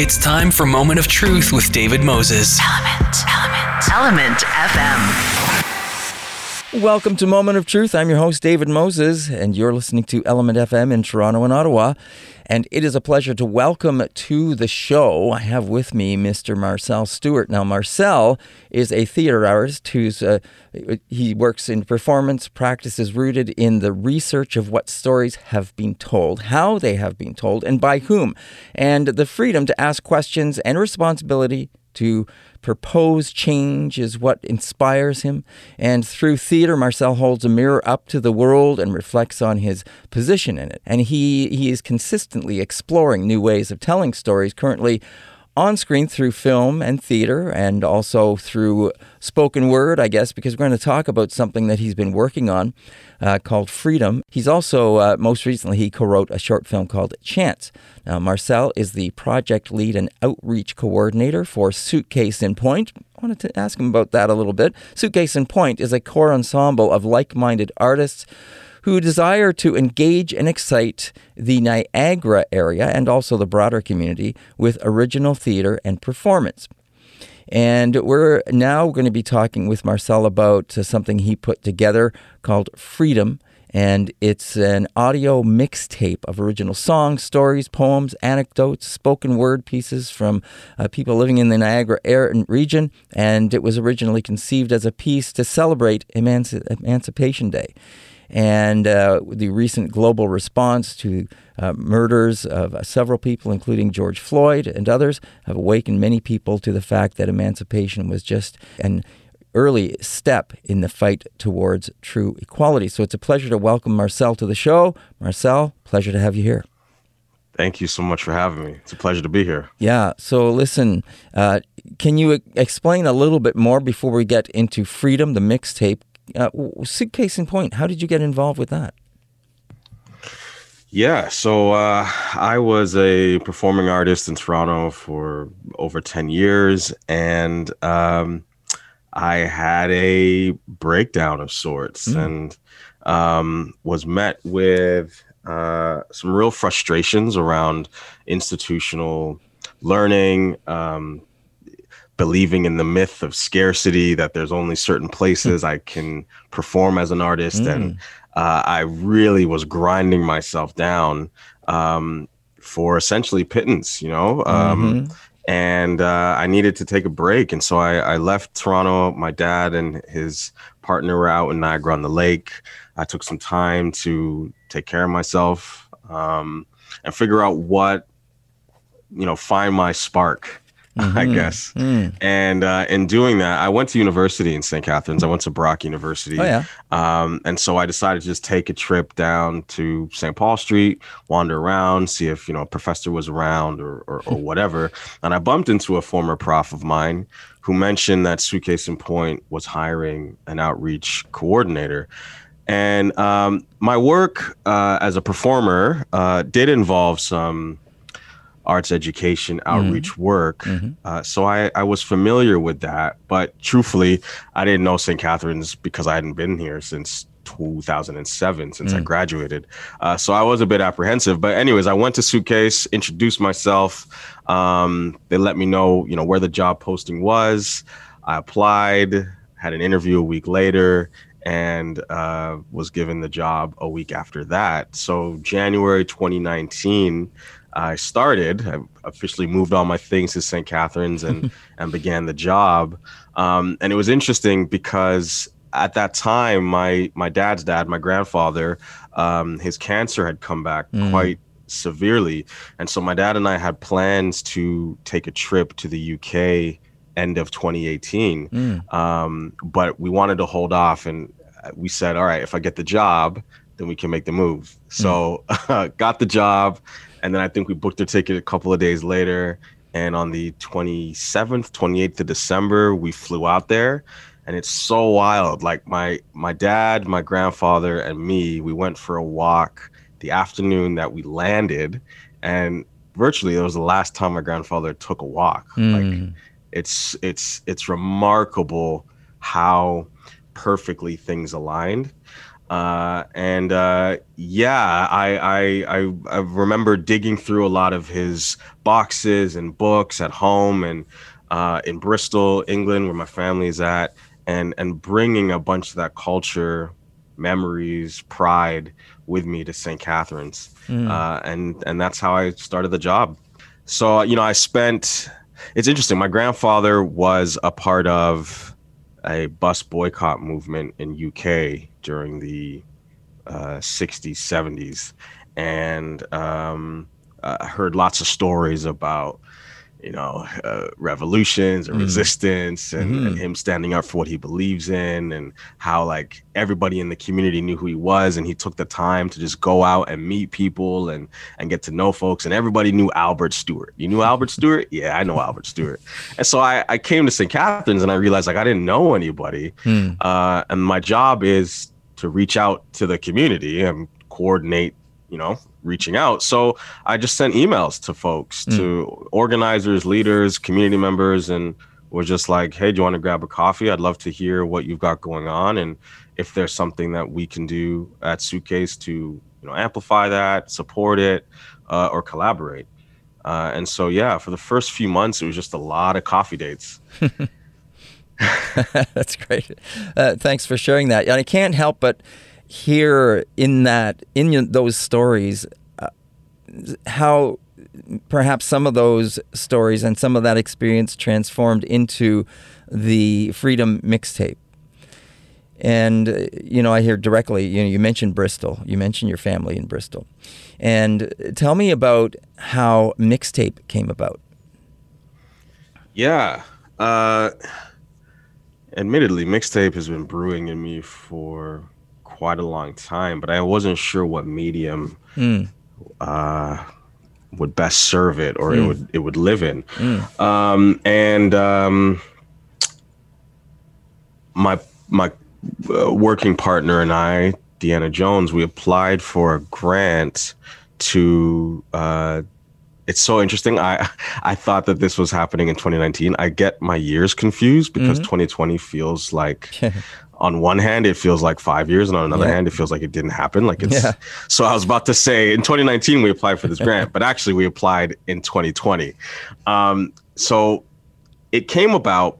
It's time for Moment of Truth with David Moses. Element, Element, Element FM. Welcome to Moment of Truth. I'm your host, David Moses, and you're listening to Element FM in Toronto and Ottawa. And it is a pleasure to welcome to the show. I have with me Mr. Marcel Stewart. Now, Marcel is a theater artist who's uh, he works in performance practices rooted in the research of what stories have been told, how they have been told, and by whom, and the freedom to ask questions and responsibility to propose change is what inspires him. And through theater, Marcel holds a mirror up to the world and reflects on his position in it. And he, he is consistently exploring new ways of telling stories, currently on screen through film and theater and also through spoken word, I guess, because we're going to talk about something that he's been working on uh, called Freedom. He's also, uh, most recently, he co wrote a short film called Chance. Now, Marcel is the project lead and outreach coordinator for Suitcase in Point. I wanted to ask him about that a little bit. Suitcase in Point is a core ensemble of like minded artists who desire to engage and excite the Niagara area and also the broader community with original theater and performance. And we're now going to be talking with Marcel about uh, something he put together called Freedom. And it's an audio mixtape of original songs, stories, poems, anecdotes, spoken word pieces from uh, people living in the Niagara region. And it was originally conceived as a piece to celebrate Emanci- Emancipation Day and uh, the recent global response to uh, murders of uh, several people, including George Floyd and others, have awakened many people to the fact that emancipation was just an early step in the fight towards true equality. So it's a pleasure to welcome Marcel to the show. Marcel, pleasure to have you here. Thank you so much for having me. It's a pleasure to be here. Yeah. So, listen, uh, can you explain a little bit more before we get into Freedom, the mixtape? Uh, case in point, how did you get involved with that? Yeah, so uh, I was a performing artist in Toronto for over 10 years, and um, I had a breakdown of sorts mm. and um, was met with uh, some real frustrations around institutional learning, um, believing in the myth of scarcity that there's only certain places I can perform as an artist mm. and uh, I really was grinding myself down um, for essentially pittance, you know. Um, mm-hmm. And uh, I needed to take a break, and so I, I, left Toronto. My dad and his partner were out in Niagara on the Lake. I took some time to take care of myself um, and figure out what, you know, find my spark mm-hmm. I guess. Mm. And uh, in doing that, I went to university in St. Catharines. I went to Brock University. Oh, yeah. Um, and so I decided to just take a trip down to St. Paul Street, wander around, see if, you know, a professor was around or, or, or whatever. and I bumped into a former prof of mine who mentioned that Suitcase in Point was hiring an outreach coordinator. And um, my work uh, as a performer uh, did involve some arts education outreach mm-hmm. work. Mm-hmm. Uh, so I, I was familiar with that. But truthfully, I didn't know St. Catharines because I hadn't been here since 2007 since mm. I graduated. Uh, so I was a bit apprehensive. But anyways, I went to Suitcase, introduced myself. Um, they let me know, you know, where the job posting was. I applied, had an interview a week later, and uh, was given the job a week after that. So January 2019, I started. I officially moved all my things to St. Catharines and and began the job. Um, and it was interesting because at that time, my my dad's dad, my grandfather, um, his cancer had come back mm. quite severely, and so my dad and I had plans to take a trip to the UK end of 2018. Mm. Um, but we wanted to hold off, and we said, all right, if I get the job, then we can make the move. So mm. got the job and then I think we booked a ticket a couple of days later. And on the 27th, 28th of December, we flew out there. And it's so wild. Like my my dad, my grandfather, and me, we went for a walk the afternoon that we landed. And virtually it was the last time my grandfather took a walk. Mm. Like it's it's it's remarkable how perfectly things aligned. Uh, and uh, yeah, I, I, I remember digging through a lot of his boxes and books at home and uh, in Bristol, England, where my family is at, and and bringing a bunch of that culture, memories, pride with me to St. Catharines, uh, and and that's how I started the job. So you know, I spent. It's interesting. My grandfather was a part of a bus boycott movement in UK during the uh, 60s, 70s, and um, I heard lots of stories about you know, uh, revolutions and resistance and, and him standing up for what he believes in and how like everybody in the community knew who he was and he took the time to just go out and meet people and and get to know folks and everybody knew Albert Stewart. You knew Albert Stewart? Yeah, I know Albert Stewart. And so I, I came to St. Catharines and I realized like I didn't know anybody. Uh, and my job is to reach out to the community and coordinate, you know, reaching out. So I just sent emails to folks, to organizers, leaders, community members, and was just like, hey, do you want to grab a coffee? I'd love to hear what you've got going on. And if there's something that we can do at Suitcase to, you know, amplify that, support it, uh, or collaborate. Uh, and so, yeah, for the first few months, it was just a lot of coffee dates. That's great. Uh, thanks for sharing that. And I can't help but hear in that in those stories uh, how perhaps some of those stories and some of that experience transformed into the Freedom mixtape. And uh, you know, I hear directly. You know, you mentioned Bristol. You mentioned your family in Bristol, and tell me about how mixtape came about. Yeah. Uh, admittedly, mixtape has been brewing in me for quite a long time, but I wasn't sure what medium uh, would best serve it or it would it would live in. Um, and um, my my uh, working partner and I, Deanna Jones, we applied for a grant to. Uh, it's so interesting. I I thought that this was happening in 2019. I get my years confused because 2020 feels like. On one hand, it feels like five years, and on another Yeah. hand, it feels like it didn't happen. Like it's Yeah. so. I was about to say in 2019 we applied for this grant, but actually we applied in 2020. Um, so it came about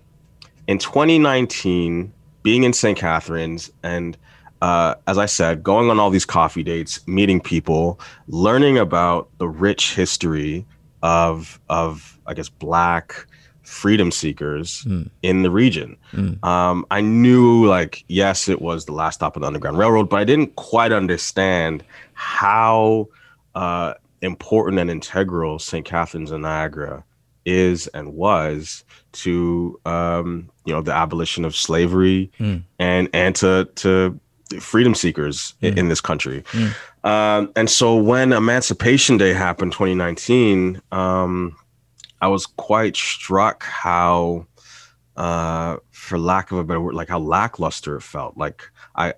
in 2019, being in St. Catharines, and uh, as I said, going on all these coffee dates, meeting people, learning about the rich history of of I guess Black freedom seekers in the region. Um, I knew like yes, it was the last stop on the Underground Railroad, but I didn't quite understand how uh, important and integral St. Catharines and Niagara is and was to um, you know the abolition of slavery and and to to freedom seekers i- in this country. Um, and so when Emancipation Day happened, 2019, um, I was quite struck how, uh, for lack of a better word, like how lackluster it felt. Like I,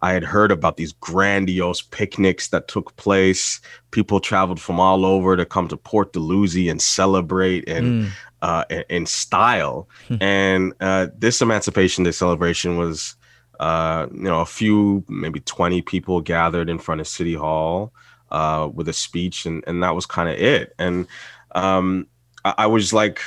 I had heard about these grandiose picnics that took place. People traveled from all over to come to Port Dalhousie and celebrate and uh, in, style. and uh, this Emancipation Day celebration was, uh, you know, a few, maybe 20 people gathered in front of City Hall uh, with a speech, and, and that was kind of it. And um, I, was like,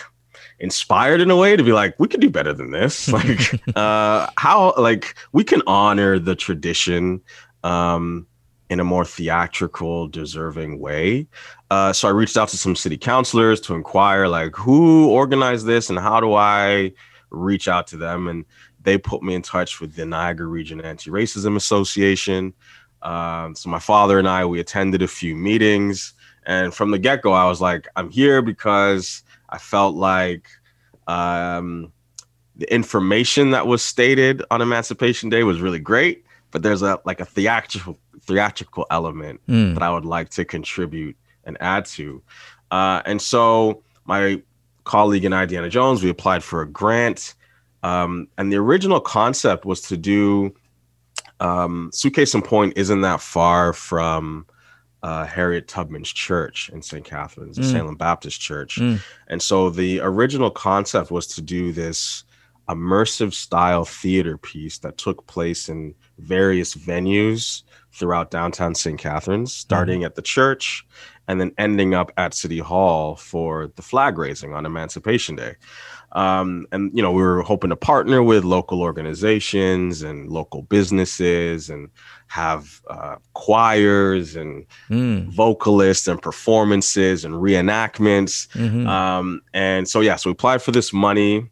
inspired in a way to be like we could do better than this. Like uh how like we can honor the tradition um in a more theatrical deserving way. Uh so i reached out to some city councilors to inquire like who organized this and how do i reach out to them? And they put me in touch with the niagara region anti-racism association. Um so my father and i we attended a few meetings and from the get-go i was like i'm here because I felt like um, the information that was stated on Emancipation Day was really great, but there's a like a theatrical theatrical element that I would like to contribute and add to. Uh, and so my colleague and I, Deanna Jones, we applied for a grant. Um, and the original concept was to do um, Suitcase in Point isn't that far from uh, Harriet Tubman's church in St. Catharines, the mm. Salem Baptist Church. Mm. And so the original concept was to do this immersive style theater piece that took place in various venues throughout downtown St. Catharines, mm-hmm. starting at the church and then ending up at City Hall for the flag raising on Emancipation Day. Um, and you know, we were hoping to partner with local organizations and local businesses and have uh, choirs and Mm. vocalists and performances and reenactments. Mhm. Um, and so yeah, so we applied for this money,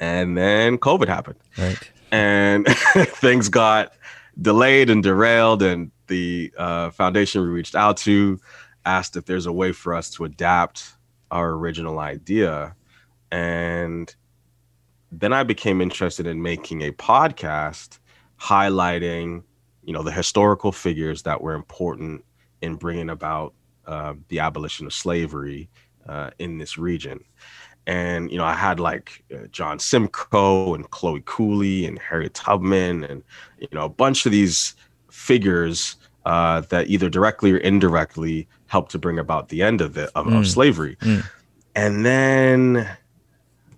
and then COVID happened, Right. and things got delayed and derailed. And the uh, foundation we reached out to asked if there's a way for us to adapt our original idea, and then I became interested in making a podcast highlighting, you know, the historical figures that were important in bringing about uh, the abolition of slavery uh, in this region. And you know, I had like uh, John Simcoe and Chloe Cooley and Harriet Tubman and you know a bunch of these figures uh, that either directly or indirectly helped to bring about the end of it of, Mm. of slavery. Mm. And then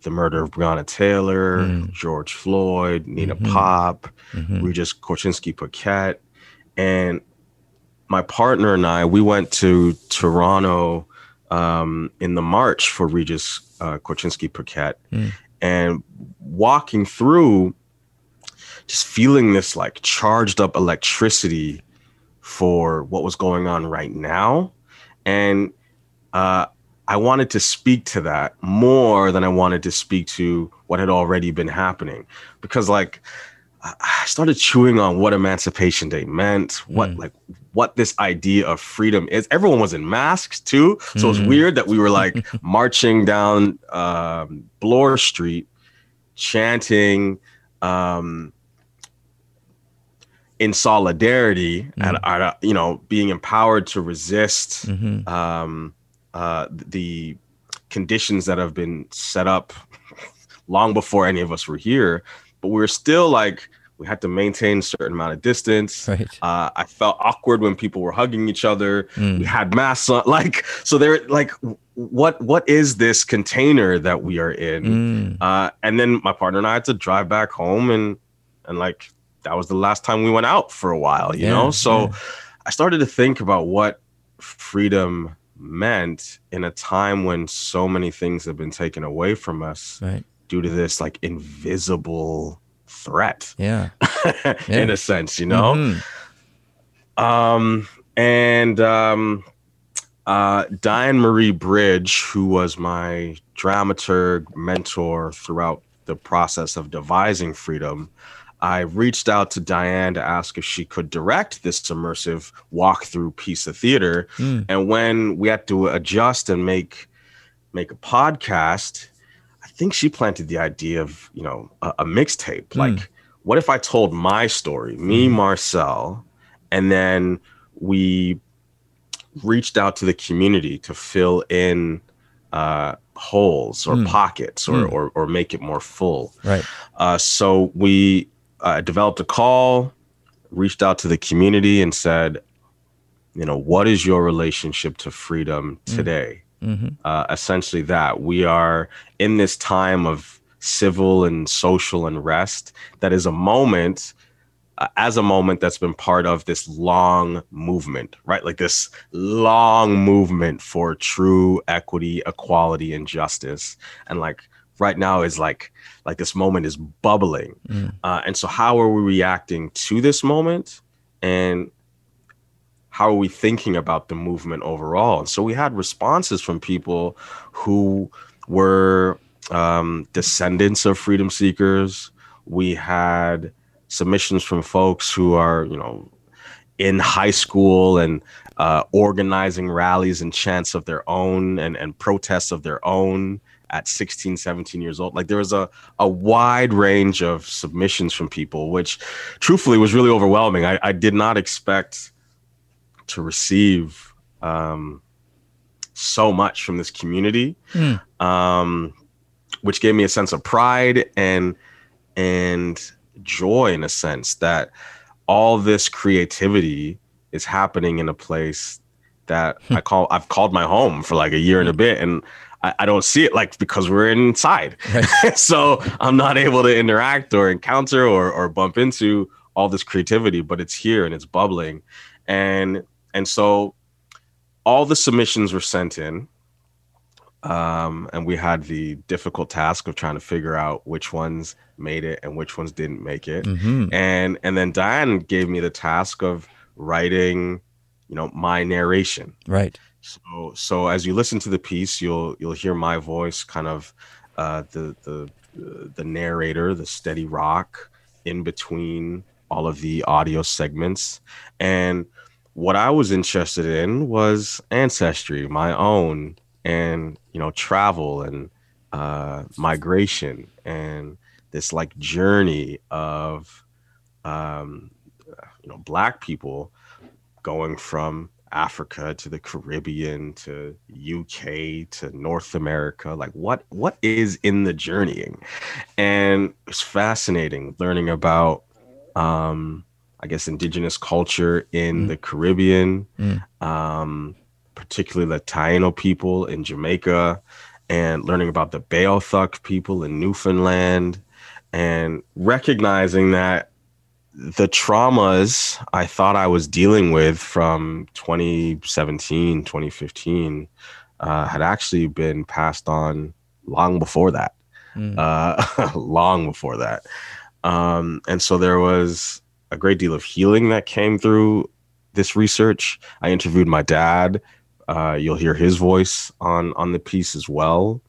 the murder of Breonna Taylor, Mm. George Floyd, Nina Mhm. Pop, Mhm. Regis Korchinski Paquet. And my partner and I, we went to Toronto um, in the March for Regis uh, Korchinski Paquet. Mm. And walking through, just feeling this like charged up electricity for what was going on right now. And uh, I wanted to speak to that more than I wanted to speak to what had already been happening. Because, like, I started chewing on what Emancipation Day meant, what Mm. like what this idea of freedom is. Everyone was in masks too, so it's Mhm. weird that we were like marching down um, Bloor Street, chanting um, in solidarity, and uh, you know, being empowered to resist Mhm. um, uh, the conditions that have been set up long before any of us were here. But we were still like we had to maintain a certain amount of distance. Right. Uh, I felt awkward when people were hugging each other. Mm. We had masks on, like so. They're like, what what is this container that we are in? Mm. Uh, and then my partner and I had to drive back home, and and like that was the last time we went out for a while, you Yeah, know. So yeah. I started to think about what freedom meant in a time when so many things have been taken away from us Right. due to this like invisible threat, Yeah. in a sense, you know. Mhm. Um, and um, uh, Diane Marie Bridge, who was my dramaturg mentor throughout the process of devising Freedom, I reached out to Diane to ask if she could direct this immersive walkthrough piece of theater. Mm. And when we had to adjust and make make a podcast, I think she planted the idea of you know a, a mixtape. Hmm. Like, what if I told my story, me, Marcel, and then we reached out to the community to fill in uh, holes or Mm. pockets or, Mm. or or make it more full. Right. Uh, so we uh, developed a call, reached out to the community, and said, you know, what is your relationship to freedom today? hmm Uh, essentially, that we are in this time of civil and social unrest that is a moment. Uh, as a moment that's been part of this long movement, right? Like this long movement for true equity, equality, and justice. And like right now is like like this moment is bubbling. Mm. uh, and so how are we reacting to this moment? And how are we thinking about the movement overall? And so we had responses from people who were um, descendants of freedom seekers. We had submissions from folks who are you know in high school and uh, organizing rallies and chants of their own and, and protests of their own at 16 17 years old. Like there was a, a wide range of submissions from people which truthfully was really overwhelming. I, I did not expect to receive um, so much from this community Mm. um, which gave me a sense of pride and and joy in a sense that all this creativity is happening in a place that I call I've called my home for like a year and a bit. And I, I don't see it like because we're inside. Right. so I'm not able to interact or encounter or, or bump into all this creativity, but it's here and it's bubbling. And and so all the submissions were sent in. Um, and we had the difficult task of trying to figure out which ones made it and which ones didn't make it. Mm-hmm. And and then Diane gave me the task of writing, you know, my narration. Right. So so as you listen to the piece, you'll you'll hear my voice, kind of uh, the the the narrator, the steady rock in between all of the audio segments, and what I was interested in was ancestry, my own, and you know, travel and uh, migration, and this like journey of um, you know black people going from Africa to the Caribbean to UK to North America. Like what what is in the journeying? And it's fascinating learning about um I guess indigenous culture in mm. the Caribbean, mm. um, particularly the Taino people in Jamaica, and learning about the Beothuk people in Newfoundland, and recognizing that the traumas I thought I was dealing with from 2017, 2015 uh, had actually been passed on long before that. Mm. Uh, long before that. Um, and so there was a great deal of healing that came through this research. I interviewed my dad. Uh, you'll hear his voice on on the piece as well,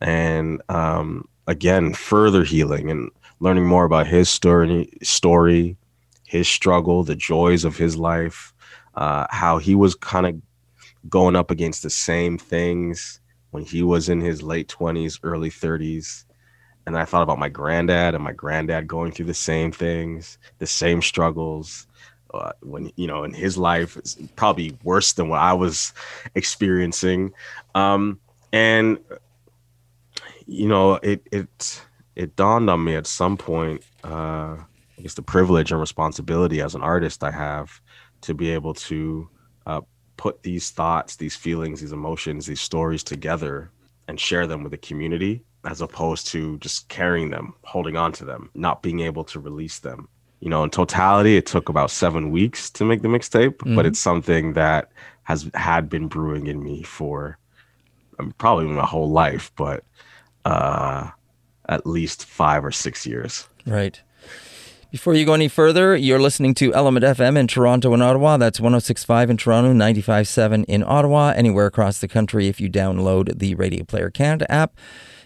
and um, again, further healing and learning more about his story, story, his struggle, the joys of his life, uh, how he was kind of going up against the same things when he was in his late 20s, early 30s. And I thought about my granddad and my granddad going through the same things, the same struggles. Uh, when you know in his life is probably worse than what I was experiencing, um, and you know it it it dawned on me at some point, uh, I guess the privilege and responsibility as an artist I have to be able to uh, put these thoughts, these feelings, these emotions, these stories together and share them with the community as opposed to just carrying them, holding on to them, not being able to release them. You know, in totality, it took about seven weeks to make the mixtape, mm-hmm. but it's something that has had been brewing in me for mean, probably my whole life, but uh, at least five or six years. Right. Before you go any further, you're listening to Element FM in Toronto and Ottawa. That's 1065 in Toronto, 957 in Ottawa, anywhere across the country if you download the Radio Player Canada app.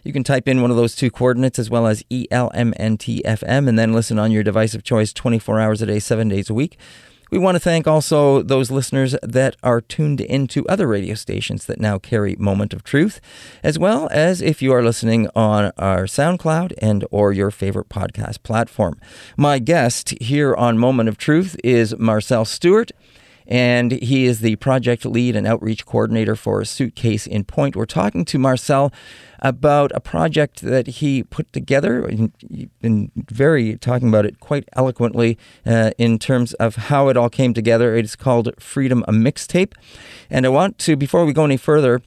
You can type in one of those two coordinates as well as ELMNTFM and then listen on your device of choice 24 hours a day, 7 days a week. We want to thank also those listeners that are tuned into other radio stations that now carry Moment of Truth, as well as if you are listening on our SoundCloud and or your favorite podcast platform. My guest here on Moment of Truth is Marcel Stewart and he is the project lead and outreach coordinator for Suitcase in Point. We're talking to Marcel about a project that he put together. Been very talking about it quite eloquently uh, in terms of how it all came together. It's called Freedom a Mixtape. And I want to, before we go any further,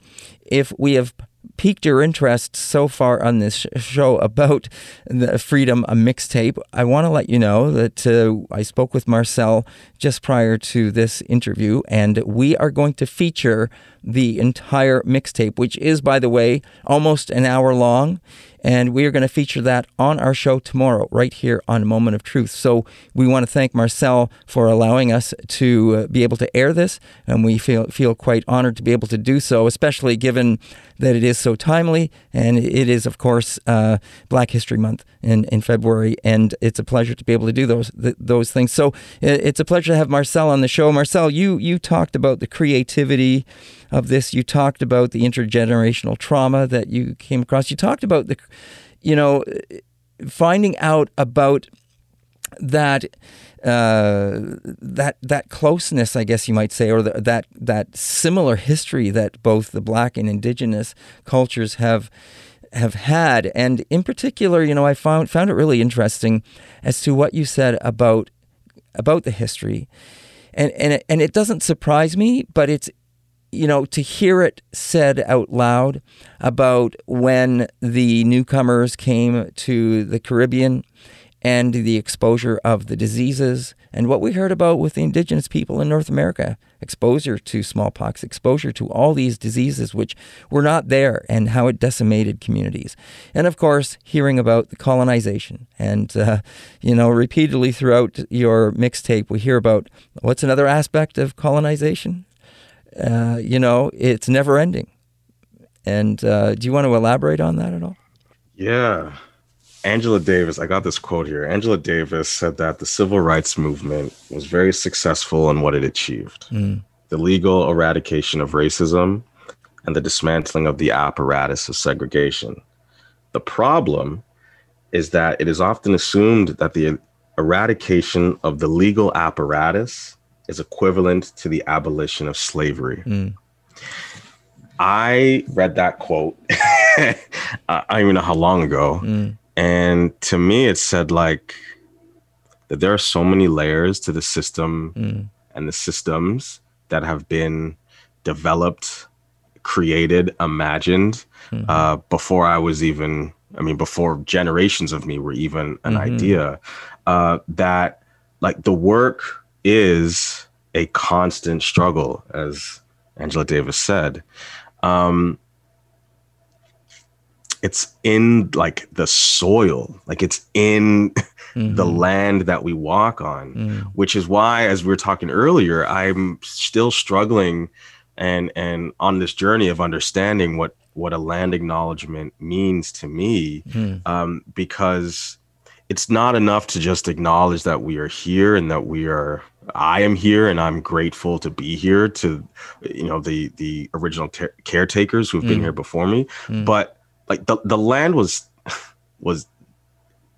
if we have piqued your interest so far on this show about the Freedom a mixtape, I want to let you know that uh, I spoke with Marcel just prior to this interview, and we are going to feature the entire mixtape, which is, by the way, almost an hour long. And we are going to feature that on our show tomorrow, right here on Moment of Truth. So we want to thank Marcel for allowing us to uh, be able to air this. And we feel, feel quite honored to be able to do so, especially given that it is so timely. And it is, of course, uh, Black History Month in, in February. And it's a pleasure to be able to do those, th- those things. So it's a pleasure to have Marcel on the show. Marcel, you, you talked about the creativity of this. You talked about the intergenerational trauma that you came across. You talked about the, you know, finding out about that uh, that that closeness, I guess you might say, or the, that that similar history that both the black and indigenous cultures have have had, and in particular, you know, I found found it really interesting as to what you said about about the history, and and it, and it doesn't surprise me, but it's you know, to hear it said out loud about when the newcomers came to the Caribbean and the exposure of the diseases and what we heard about with the indigenous people in North America exposure to smallpox, exposure to all these diseases which were not there, and how it decimated communities. And of course, hearing about the colonization. And, uh, you know, repeatedly throughout your mixtape, we hear about what's another aspect of colonization? Uh, you know, it's never ending. And uh, do you want to elaborate on that at all? Yeah. Angela Davis, I got this quote here. Angela Davis said that the civil rights movement was very successful in what it achieved mm. the legal eradication of racism and the dismantling of the apparatus of segregation. The problem is that it is often assumed that the eradication of the legal apparatus is equivalent to the abolition of slavery. Mm. I read that quote, I don't even know how long ago. Mm. And to me, it said like that there are so many layers to the system mm. and the systems that have been developed, created, imagined mm-hmm. uh, before I was even, I mean, before generations of me were even an mm-hmm. idea. Uh, that like the work is a constant struggle, as Angela Davis said. Um, it's in like the soil, like it's in mm-hmm. the land that we walk on, mm. which is why, as we were talking earlier, I'm still struggling and and on this journey of understanding what what a land acknowledgement means to me, mm. um, because it's not enough to just acknowledge that we are here and that we are I am here and I'm grateful to be here to you know the the original ter- caretakers who've mm. been here before me mm. but like the, the land was was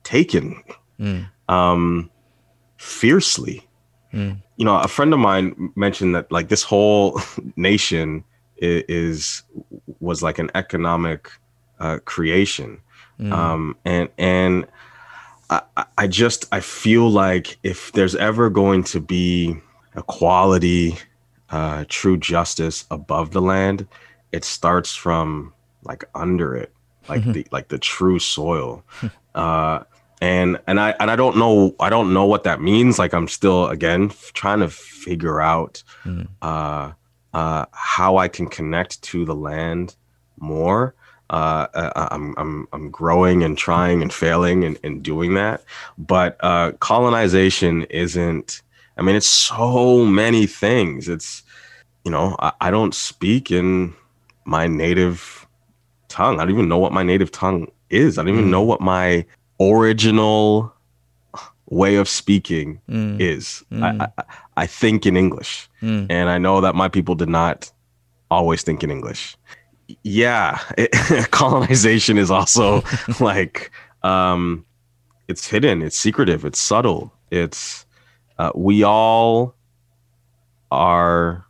taken mm. um fiercely mm. you know a friend of mine mentioned that like this whole nation is, is was like an economic uh, creation mm. um and and I, I just I feel like if there's ever going to be equality, uh, true justice above the land, it starts from like under it, like mm-hmm. the like the true soil. uh, and and I and I don't know I don't know what that means. Like I'm still again trying to figure out mm. uh, uh, how I can connect to the land more uh, uh, I'm, I'm, I'm growing and trying and failing and, and doing that. But uh, colonization isn't, I mean, it's so many things. It's, you know, I, I don't speak in my native tongue. I don't even know what my native tongue is. I don't even mm. know what my original way of speaking mm. is. Mm. I, I, I, think in English. Mm. And I know that my people did not always think in English yeah, it, colonization is also like um, it's hidden, it's secretive, it's subtle. It's uh, we all are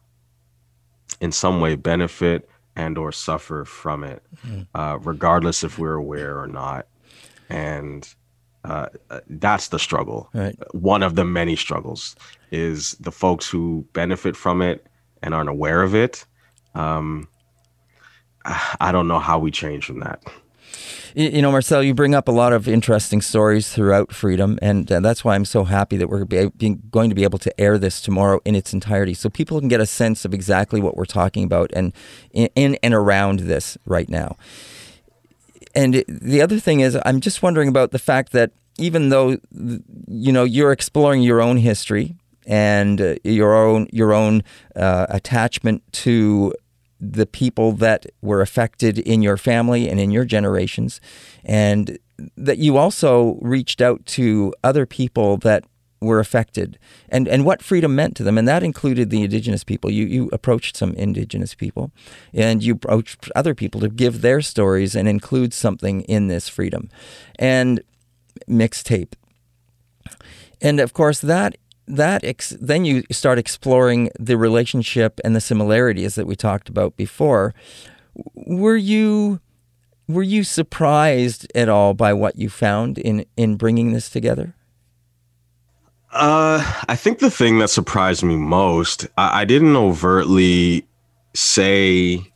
in some way benefit and or suffer from it, mm-hmm. uh, regardless if we're aware or not. And uh, uh, that's the struggle. Right. One of the many struggles is the folks who benefit from it and aren't aware of it. Um, I don't know how we change from that. You know, Marcel, you bring up a lot of interesting stories throughout Freedom, and uh, that's why I'm so happy that we're being, going to be able to air this tomorrow in its entirety, so people can get a sense of exactly what we're talking about and in, and around this right now. And the other thing is, I'm just wondering about the fact that even though you know you're exploring your own history and uh, your own your own uh, attachment to the people that were affected in your family and in your generations, and that you also reached out to other people that were affected and, and what freedom meant to them. And that included the indigenous people. You, you approached some indigenous people and you approached other people to give their stories and include something in this freedom. And mixtape. And of course, that that ex- then you start exploring the relationship and the similarities that we talked about before. Were you were you surprised at all by what you found in in bringing this together? Uh, I think the thing that surprised me most, I, I didn't overtly say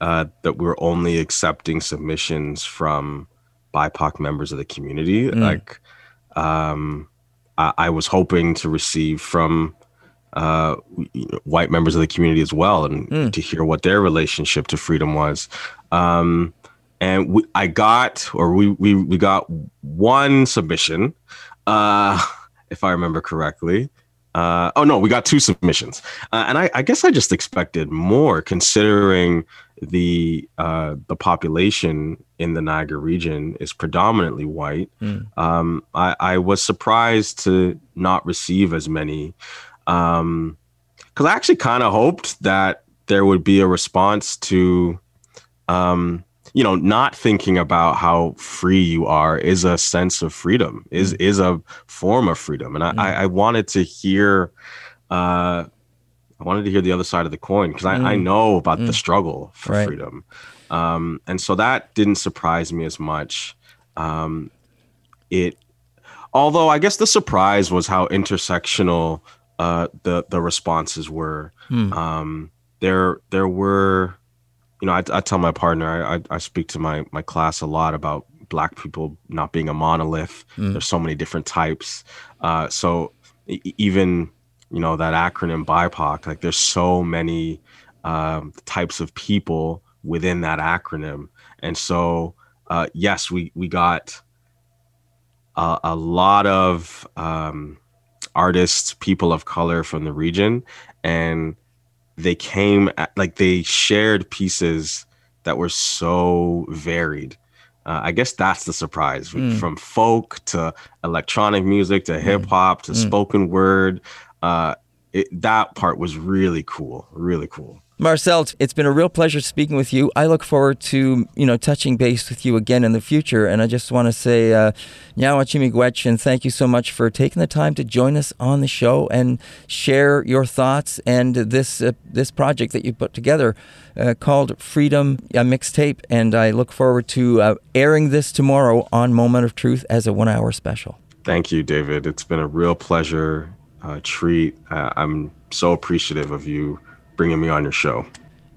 uh, that we're only accepting submissions from BIPOC members of the community. Like, um, I, I was hoping to receive from uh, you know, white members of the community as well, and to hear what their relationship to freedom was. Um, and we, I got, or we we we got one submission, uh, if I remember correctly. Uh, oh no, we got two submissions, uh, and I, I guess I just expected more, considering the uh, the population in the Niagara region is predominantly white. Um, I, I was surprised to not receive as many, because I actually kind of hoped that there would be a response to um, you know, not thinking about how free you are is a sense of freedom, is is a form of freedom, and I, I, I wanted to hear, uh, I wanted to hear the other side of the coin because I, I know about the struggle for Right. freedom, um, and so that didn't surprise me as much. Um, it, although I guess the surprise was how intersectional uh, the the responses were. Um, there there were you know, I, I tell my partner, I, I, I speak to my my class a lot about black people not being a monolith. There's so many different types. Uh, so e- even you know that acronym BIPOC, like there's so many um, types of people within that acronym, and so uh, yes, we we got a, a lot of um, artists, people of color from the region, and they came at, like they shared pieces that were so varied. Uh, I guess that's the surprise from folk to electronic music to hip hop to spoken word. Uh, it, that part was really cool, really cool. Marcel, it's- been a real pleasure speaking with you. I look forward to you know touching base with you again in the future, and I just want to say, uh, Nyawa Chimigwech, and thank you so much for taking the time to join us on the show and share your thoughts and this uh, this project that you put together uh, called Freedom a Mixtape. And I look forward to uh, airing this tomorrow on Moment of Truth as a one-hour special. Thank you, David. It's been a real pleasure, uh, treat. Uh, I'm so appreciative of you bringing me on your show.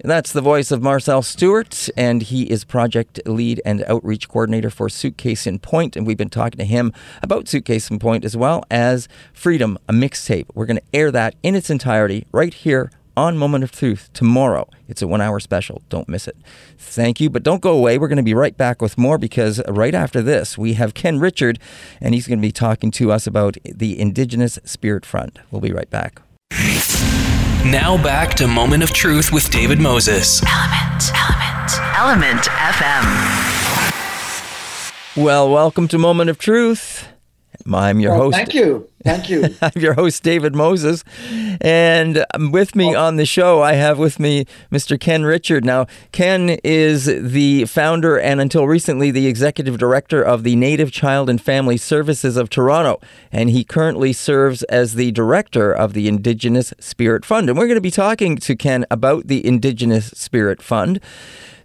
That's the voice of Marcel Stewart, and he is project lead and outreach coordinator for Suitcase in Point. And we've been talking to him about Suitcase in Point as well as Freedom, a mixtape. We're going to air that in its entirety right here on Moment of Truth tomorrow. It's a one hour special. Don't miss it. Thank you. But don't go away. We're going to be right back with more because right after this, we have Ken Richard, and he's going to be talking to us about the Indigenous Spirit Fund. We'll be right back. Now back to Moment of Truth with David Moses. Element. Element. Element FM. Well, welcome to Moment of Truth. I'm your Oh, host. Thank you. Thank you. I'm your host, David Moses. And with me on the show, I have with me Mr. Ken Richard. Now, Ken is the founder and until recently the executive director of the Native Child and Family Services of Toronto. And he currently serves as the director of the Indigenous Spirit Fund. And we're going to be talking to Ken about the Indigenous Spirit Fund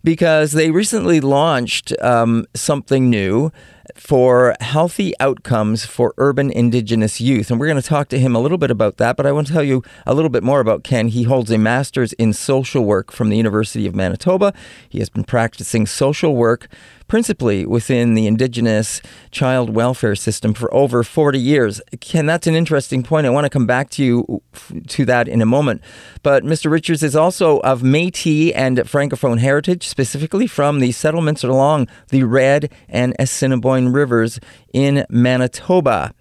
because they recently launched um, something new for healthy outcomes for urban Indigenous youth. And we're going to talk to him a little bit about that, but I want to tell you a little bit more about Ken. He holds a master's in social work from the University of Manitoba. He has been practicing social work principally within the Indigenous child welfare system for over 40 years. Ken, that's an interesting point. I want to come back to you to that in a moment. But Mr. Richards is also of Métis and Francophone heritage, specifically from the settlements along the Red and Assiniboine rivers in Manitoba.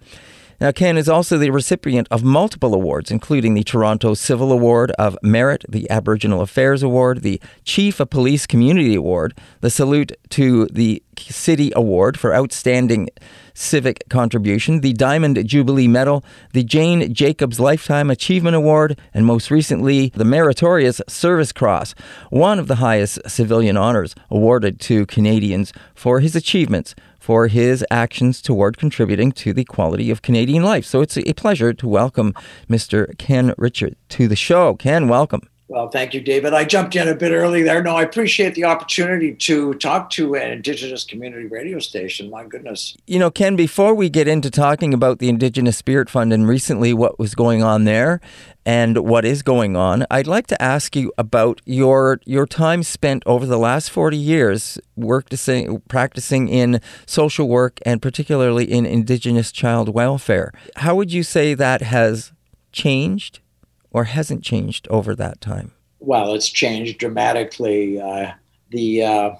Now, Ken is also the recipient of multiple awards, including the Toronto Civil Award of Merit, the Aboriginal Affairs Award, the Chief of Police Community Award, the Salute to the City Award for Outstanding Civic Contribution, the Diamond Jubilee Medal, the Jane Jacobs Lifetime Achievement Award, and most recently, the Meritorious Service Cross, one of the highest civilian honors awarded to Canadians for his achievements for his actions toward contributing to the quality of Canadian life. So it's a pleasure to welcome Mr. Ken Richard to the show. Ken, welcome. Well, thank you, David. I jumped in a bit early there. No, I appreciate the opportunity to talk to an Indigenous community radio station. My goodness. You know, Ken, before we get into talking about the Indigenous Spirit Fund and recently what was going on there and what is going on, I'd like to ask you about your your time spent over the last 40 years practicing, practicing in social work and particularly in Indigenous child welfare. How would you say that has changed or hasn't changed over that time? Well, it's changed dramatically. Uh, the uh,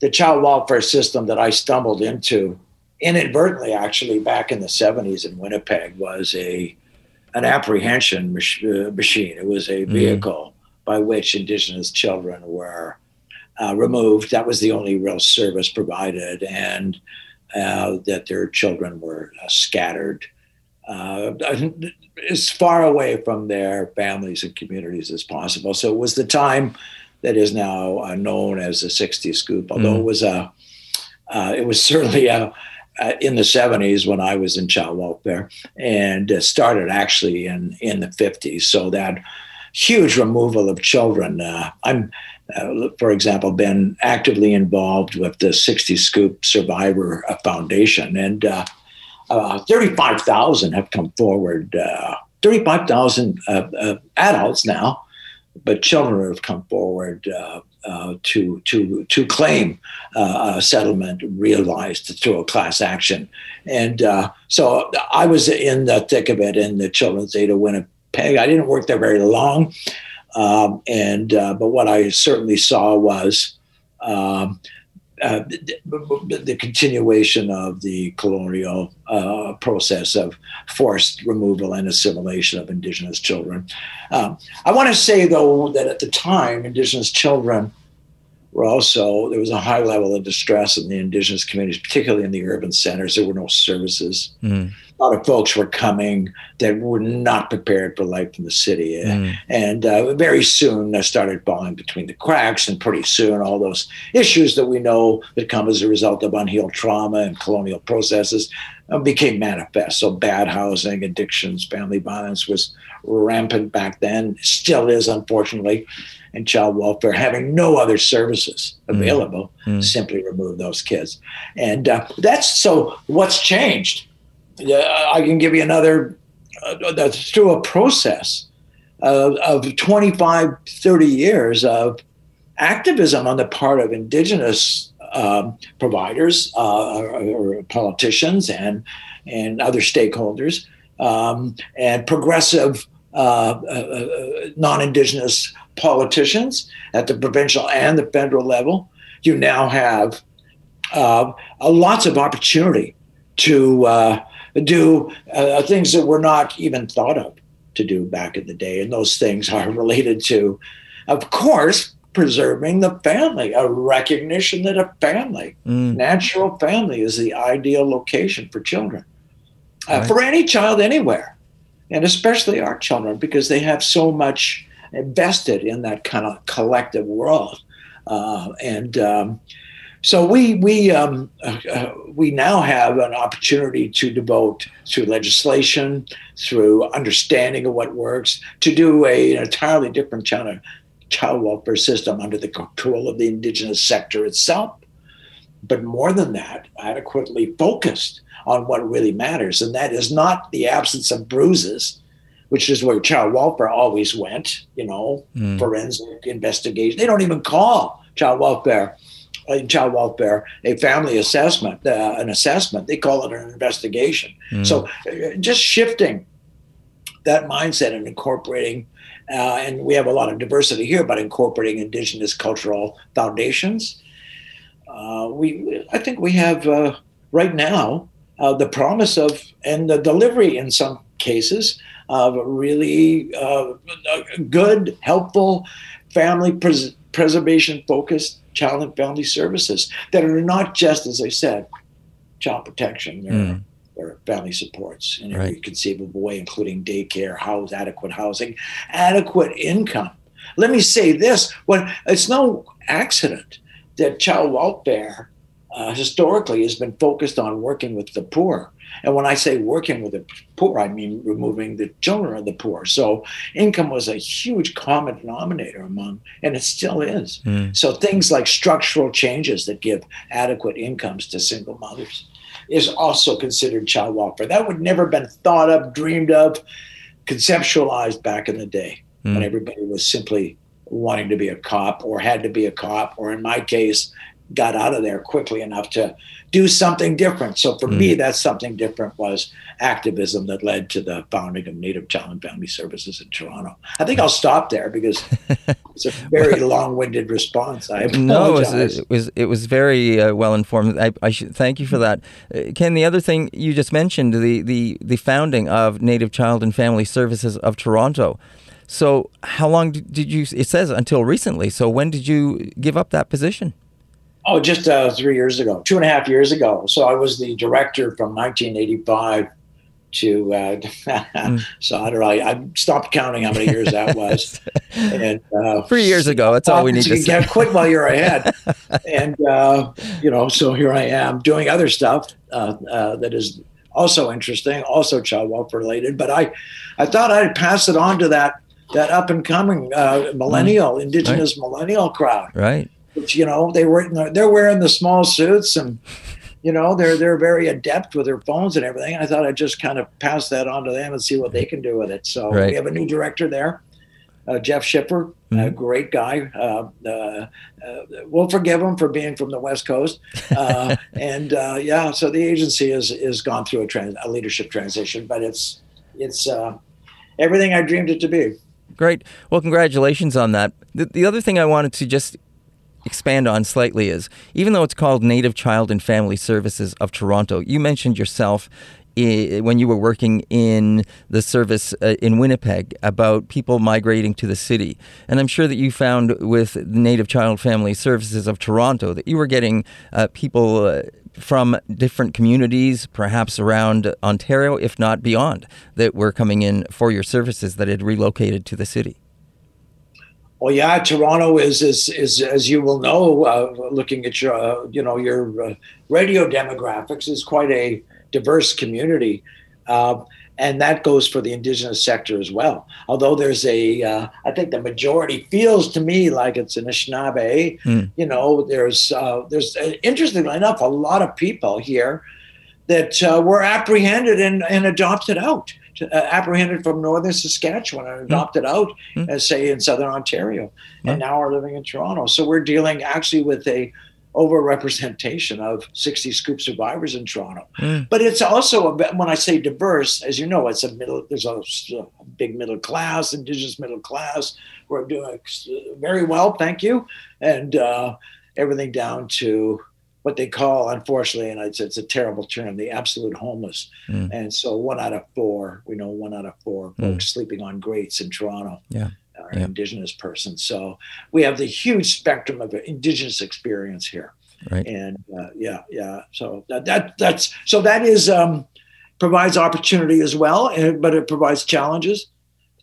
the child welfare system that I stumbled into inadvertently, actually, back in the '70s in Winnipeg, was a an apprehension mach- uh, machine. It was a mm-hmm. vehicle mm. by which Indigenous children were uh, removed. That was the only real service provided, and uh, that their children were uh, scattered uh, as far away from their families and communities as possible. So it was the time that is now uh, known as the 60s scoop, although mm. it was a, uh, it was certainly a, uh, in the 70s when I was in child welfare and started actually in, in the 50s. So that huge removal of children. Uh, I'm, uh, for example, been actively involved with the 60 Scoop Survivor Foundation. And uh, 35,000 have come forward. Uh, 35,000 uh, uh, adults now, but children have come forward uh, uh, to to to claim a settlement realized through a class action, and so I was in the thick of it in the Children's Aid of Winnipeg. I didn't work there very long, um, and but what I certainly saw was. Um, uh, the, continuation of the colonial uh, process of forced removal and assimilation of indigenous children. Um, I want to say, though, that at the time, indigenous children were also, there was a high level of distress in the indigenous communities, particularly in the urban centers. There were no services. Mm a lot of folks were coming that were not prepared for life in the city. Mm. And uh, very soon they started falling between the cracks. And pretty soon, all those issues that we know that come as a result of unhealed trauma and colonial processes uh, became manifest. So, bad housing, addictions, family violence was rampant back then, still is, unfortunately. And child welfare, having no other services mm. available, mm. simply remove those kids. And uh, that's so what's changed I can give you another, uh, that's through a process of, of 25, 30 years of activism on the part of indigenous um, providers uh, or, politicians and, and other stakeholders um, and progressive uh, uh, uh, non-indigenous politicians at the provincial and the federal level. You now have uh, lots of opportunity to do uh, things that were not even thought of to do back in the day. And those things are related to, of course, preserving the family, a recognition that a family, mm. natural family, is the ideal location for children, uh, right. for any child anywhere, and especially our children, because they have so much invested in that kind of collective world. Uh, and um, so we we um, uh, we now have an opportunity to devote through legislation, through understanding of what works, to do a, an entirely different kind of child welfare system under the control of the indigenous sector itself. But more than that, adequately focused on what really matters, and that is not the absence of bruises, which is where child welfare always went. You know, mm. forensic investigation. They don't even call child welfare child welfare a family assessment, uh, an assessment. They call it an investigation. Mm. So uh, just shifting that mindset and incorporating, uh, and we have a lot of diversity here, but incorporating indigenous cultural foundations. Uh, we, I think we have uh, right now uh, the promise of and the delivery in some cases of really good, helpful, family pres- preservation focused child and family services that are not just, as I said, child protection. They're, mm. they're family supports in every right. conceivable way, including daycare, house, adequate housing, adequate income. Let me say this: when it's no accident that child welfare uh, historically has been focused on working with the poor. And when I say working with the poor, I mean removing the children of the poor. So income was a huge common denominator among, and it still is. Mm. So things like structural changes that give adequate incomes to single mothers is also considered child welfare. That would never been thought of, dreamed of, conceptualized back in the day mm. when everybody was simply wanting to be a cop or had to be a cop, or in my case, got out of there quickly enough to do something different. So for mm. me, that something different was activism that led to the founding of Native Child and Family Services in Toronto. I think I'll stop there because it's a very long-winded response. I apologize. No, it was it was, it was very uh, well informed. I, I, should thank you for that, uh, Kenn. The other thing you just mentioned the the the founding of Native Child and Family Services of Toronto. So, how long did you? It says until recently. So, when did you give up that position? Oh, just uh, three years ago, two and a half years ago. So I was the director from 1985 to. Uh, mm. so I don't know. I, stopped counting how many years that was. and uh, three years ago. That's all we need to say. Quit while you're ahead. and uh, you know, so here I am doing other stuff uh, uh, that is also interesting, also child welfare related. But I, I thought I'd pass it on to that that up and coming uh, millennial, mm. indigenous right. millennial crowd. Right you know they were they're wearing the small suits and you know they're they're very adept with their phones and everything. I thought I'd just kind of pass that on to them and see what they can do with it. So right. we have a new director there, uh, Jeff Schiffer, mm-hmm. a great guy. Uh, uh, uh, we'll forgive him for being from the West Coast, uh, and uh, yeah. So the agency is is gone through a, trans, a leadership transition, but it's it's everything I dreamed it to be. Great. Well, congratulations on that. The, the other thing I wanted to just expand on slightly is even though it's called Native Child and Family Services of Toronto, you mentioned yourself when you were working in the service uh, in Winnipeg about people migrating to the city. And I'm sure that you found with Native Child Family Services of Toronto that you were getting uh, people uh, from different communities, perhaps around Ontario, if not beyond, that were coming in for your services that had relocated to the city. Well, yeah, Toronto is, is, is as you will know, uh, looking at your, uh, you know, your uh, radio demographics, is quite a diverse community, uh, and that goes for the indigenous sector as well. Although there's a, uh, I think the majority feels to me like it's an Anishinaabe. Mm. You know, there's uh, there's interestingly enough a lot of people here that were apprehended and, and adopted out uh, apprehended from northern Saskatchewan and hmm. adopted out, mm. as say in southern Ontario, mm. and now are living in Toronto. So we're dealing actually with a overrepresentation of 60 scoop survivors in Toronto. Mm. But it's also a, when I say diverse, as you know, it's a middle. There's a, a big middle class, indigenous middle class. We're doing very well, thank you, and uh, everything down to what they call, unfortunately, and it's, it's a terrible term, the absolute homeless. Mm. And so one out of four, we know one out of four mm. folks sleeping on grates in Toronto. Yeah. Are yeah. indigenous persons. So we have the huge spectrum of indigenous experience here. Right. And uh, yeah, yeah. So that, that that's so that is um, provides opportunity as well, and, but it provides challenges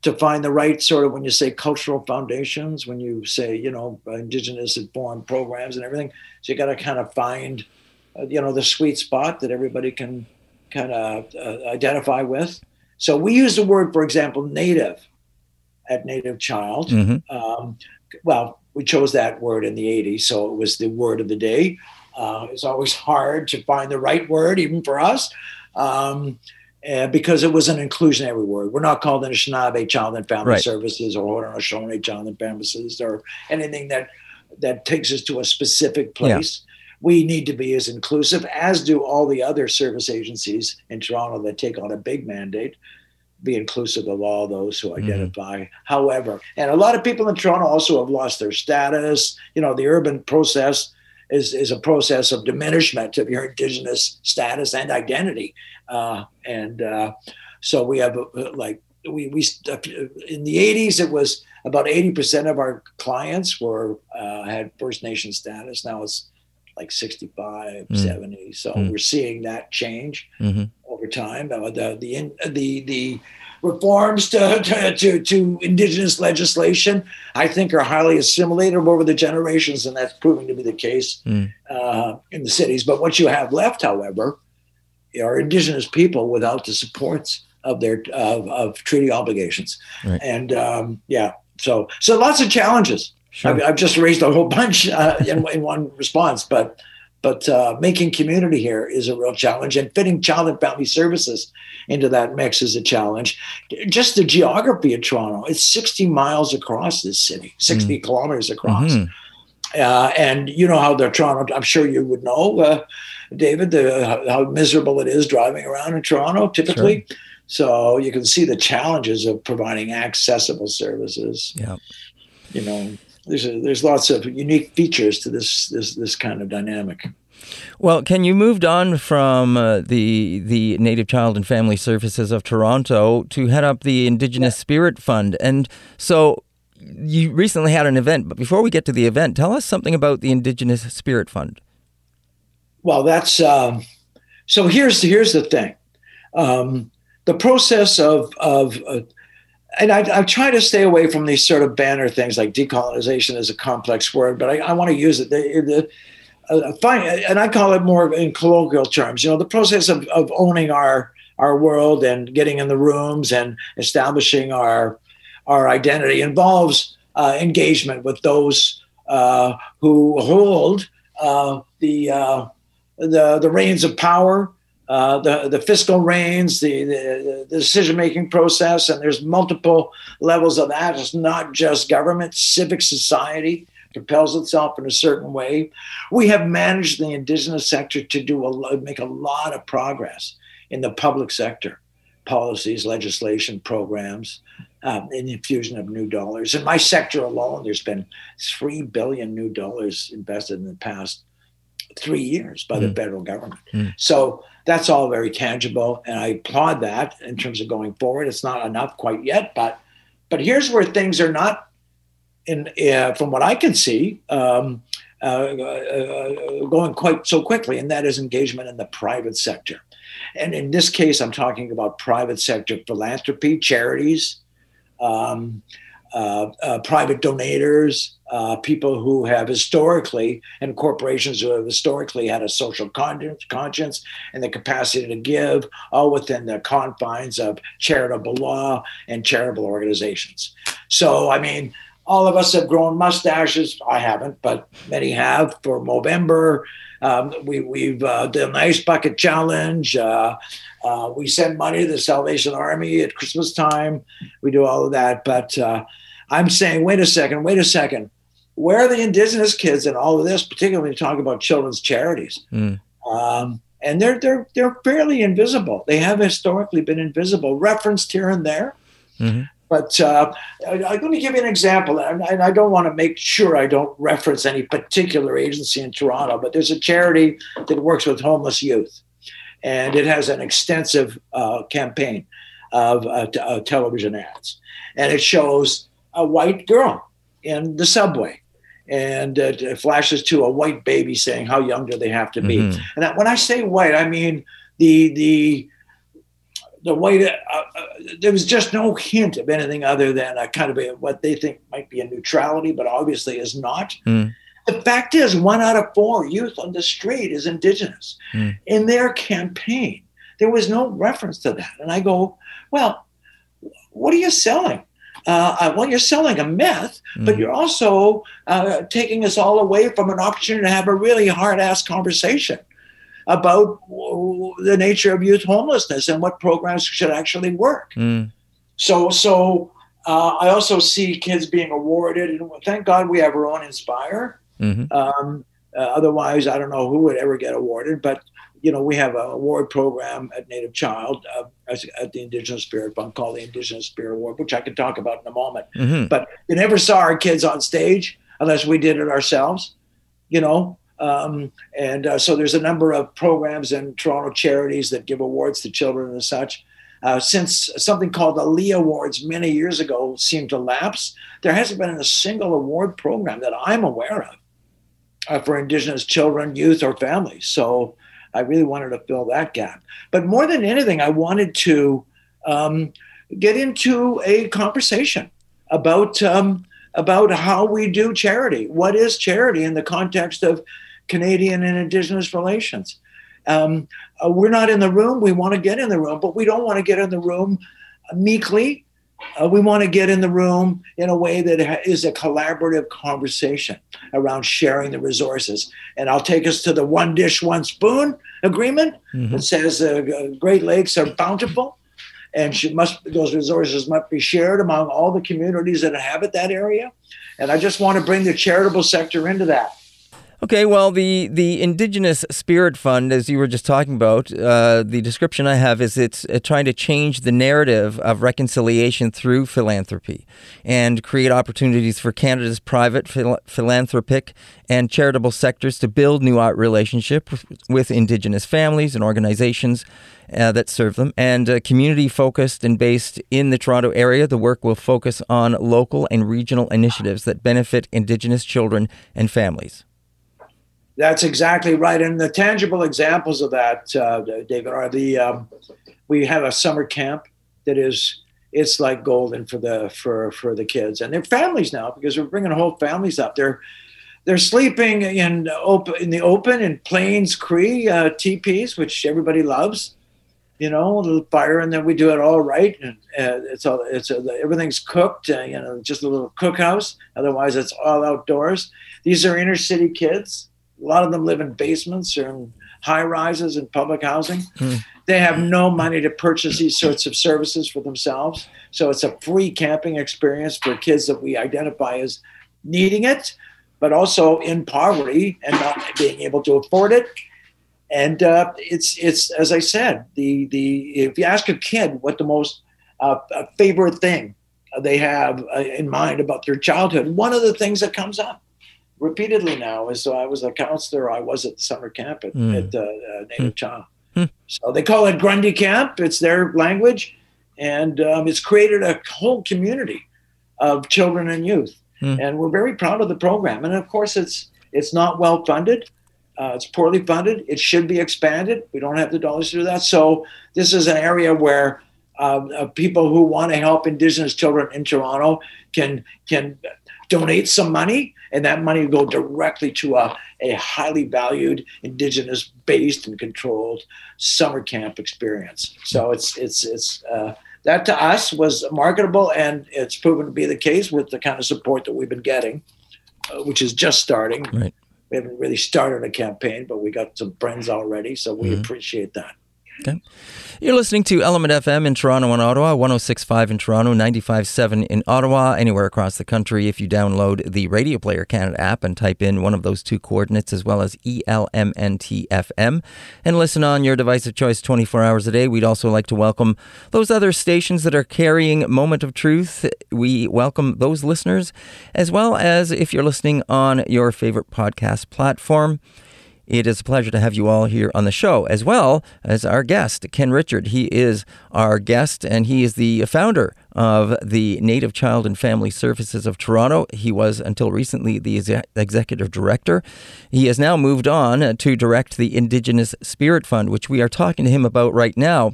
to find the right sort of when you say cultural foundations, when you say you know indigenous informed programs and everything. So you got to kind of find uh, you know the sweet spot that everybody can kind of uh, identify with. So we use the word, for example, native at Native Child. Mm-hmm. Um, well, we chose that word in the 80s, so it was the word of the day. Uh, it's always hard to find the right word, even for us. Um, uh, because it was an inclusionary word. We're not called Anishinaabe Child and Family right. Services or Haudenosaunee Child and Family Services or anything that that takes us to a specific place. Yeah. We need to be as inclusive as do all the other service agencies in Toronto that take on a big mandate. Be inclusive of all those who mm-hmm. identify. Mm-hmm. However, and a lot of people in Toronto also have lost their status. You know, the urban process is, is a process of diminishment of your indigenous status and identity. Uh, and uh, so we have uh, like we we in the 80s it was about 80% of our clients were uh, had First Nation status. Now it's like 65, mm. 70. So mm. we're seeing that change mm-hmm. over time. Uh, the the the the reforms to, to, to, to, indigenous legislation, I think, are highly assimilated over the generations, and that's proving to be the case mm. uh, in the cities. But what you have left, however, are indigenous people without the supports of their of, of treaty obligations, right. and um, yeah, so so lots of challenges. Sure. I've, I've, just raised a whole bunch uh, in, in one response, but but uh, making community here is a real challenge, and fitting child and family services into that mix is a challenge. Just the geography of Toronto, it's 60 miles across this city, 60 mm. kilometers across. Mm-hmm. Uh, and you know how the Toronto, I'm sure you would know, uh, David, the, how, how, miserable it is driving around in Toronto typically. Sure. So you can see the challenges of providing accessible services. Yeah. You know, there's a, there's lots of unique features to this this this kind of dynamic. Well, Kenn you moved on from uh, the the Native Child and Family Services of Toronto to head up the Indigenous yeah. Spirit Fund, and so you recently had an event. But before we get to the event, tell us something about the Indigenous Spirit Fund. Well, that's um, so. Here's here's the thing. Um, the process of of uh, and I, I try to stay away from these sort of banner things like decolonization is a complex word, but I, I want to use it. The, the, uh, fine, and I call it more in colloquial terms. You know, the process of, of owning our our world and getting in the rooms and establishing our our identity involves uh, engagement with those uh, who hold uh, the, uh, the the reins of power uh, the, the fiscal reins, the, the, the decision making process, and there's multiple levels of that. It's not just government, civic society propels itself in a certain way. We have managed the indigenous sector to do a, make a lot of progress in the public sector policies, legislation, programs, um, and infusion of new dollars. In my sector alone, there's been three billion new dollars invested in the past three years by mm. the hmm. federal government. Mm. So that's all very tangible, and I applaud that in terms of going forward. It's not enough quite yet, but but here's where things are not in uh, from what I can see. Um, uh, uh, going quite so quickly, and that is engagement in the private sector. And in this case, I'm talking about private sector philanthropy, charities, um, uh, uh, private donors, uh, people who have historically, and corporations who have historically had a social conscience and the capacity to give, all within the confines of charitable law and charitable organizations. So, I mean, all of us have grown mustaches. I haven't, but many have for Movember. Um, we, we've uh, done the Ice Bucket Challenge. Uh, uh, we send money to the Salvation Army at Christmas time. We do all of that. But uh, I'm saying, wait a second, wait a second. Where are the indigenous kids in all of this, particularly when you talk about children's charities? Mm. Um, and they're they're they're fairly invisible. They have historically been invisible, referenced here and there. Mm-hmm. But uh, I, am going to give you an example, and I, I don't want to make sure I don't reference any particular agency in Toronto. But there's a charity that works with homeless youth, and it has an extensive uh, campaign of uh, t- uh, television ads, and it shows a white girl in the subway and uh, it flashes to a white baby saying how young do they have to be mm-hmm. and when i say white i mean the the the white uh, uh, there was just no hint of anything other than a kind of a, what they think might be a neutrality but obviously is not mm. the fact is one out of four youth on the street is indigenous mm. in their campaign there was no reference to that and i go well what are you selling uh, uh, well, you're selling a myth, mm-hmm. but you're also uh, taking us all away from an opportunity to have a really hard ass conversation about the nature of youth homelessness and what programs should actually work. Mm. So, so uh, I also see kids being awarded, and thank God we have our own Indspire. Mm-hmm. Um, uh, otherwise, I don't know who would ever get awarded, but you know, we have an award program at Native Child uh, at the Indigenous Spirit Fund called the Indigenous Spirit Award, which I can talk about in a moment. Mm-hmm. But you never saw our kids on stage unless we did it ourselves, you know. Um, and uh, so there's a number of programs and Toronto charities that give awards to children and such. Uh, since something called the Lee Awards many years ago seemed to lapse, there hasn't been a single award program that I'm aware of uh, for Indigenous children, youth, or families. So I really wanted to fill that gap. But more than anything, I wanted to um, get into a conversation about um, about how we do charity. What is charity in the context of Canadian and Indigenous relations? Um, uh, we're not in the room. We want to get in the room, but we don't want to get in the room meekly. Uh, we want to get in the room in a way that is a collaborative conversation around sharing the resources. And I'll take us to the one dish, one spoon agreement mm-hmm. that says uh, Great Lakes are bountiful and must those resources must be shared among all the communities that inhabit that area. And I just want to bring the charitable sector into that. Okay, well, the, the Indigenous Spirit Fund, as you were just talking about, uh, the description I have is it's uh, trying to change the narrative of reconciliation through philanthropy and create opportunities for Canada's private phil- philanthropic and charitable sectors to build new relationships with Indigenous families and organizations uh, that serve them. And uh, community focused and based in the Toronto area, the work will focus on local and regional initiatives that benefit Indigenous children and families. That's exactly right. And the tangible examples of that, uh, David, are the um, we have a summer camp that is it's like golden for the for for the kids and their families now because we're bringing whole families up. They're they're sleeping in open in the open in Plains Cree uh, teepees, which everybody loves. You know, a little fire, and then we do it all right, and uh, it's all it's uh, everything's cooked. Uh, you know, just a little cookhouse. Otherwise, it's all outdoors. These are inner city kids a lot of them live in basements or in high rises in public housing. Hmm. They have no money to purchase these sorts of services for themselves. So it's a free camping experience for kids that we identify as needing it, but also in poverty and not being able to afford it. And uh, it's it's as I said, the the if you ask a kid what the most uh, favorite thing they have uh, in mind about their childhood, one of the things that comes up repeatedly now as so I was a counselor. I was at the summer camp at, mm. at uh, uh, Native mm. Mm. So they call it Grundy Camp. It's their language, and um, it's created a whole community of children and youth. Mm. And we're very proud of the program. And of course, it's it's not well funded. Uh, it's poorly funded. It should be expanded. We don't have the dollars to do that. So this is an area where um, uh, people who want to help Indigenous children in Toronto can can donate some money and that money will go directly to a, a highly valued indigenous based and controlled summer camp experience so it's it's it's uh, that to us was marketable and it's proven to be the case with the kind of support that we've been getting uh, which is just starting right. we haven't really started a campaign but we got some friends already so we mm-hmm. appreciate that okay you're listening to Element FM in Toronto and Ottawa, 1065 in Toronto, 957 in Ottawa, anywhere across the country. If you download the Radio Player Canada app and type in one of those two coordinates as well as ELMNTFM and listen on your device of choice 24 hours a day, we'd also like to welcome those other stations that are carrying Moment of Truth. We welcome those listeners as well as if you're listening on your favorite podcast platform. It is a pleasure to have you all here on the show, as well as our guest, Kenn Richard. He is our guest, and he is the founder of the Native Child and Family Services of Toronto. He was, until recently, the executive director. He has now moved on to direct the Indigenous Spirit Fund, which we are talking to him about right now.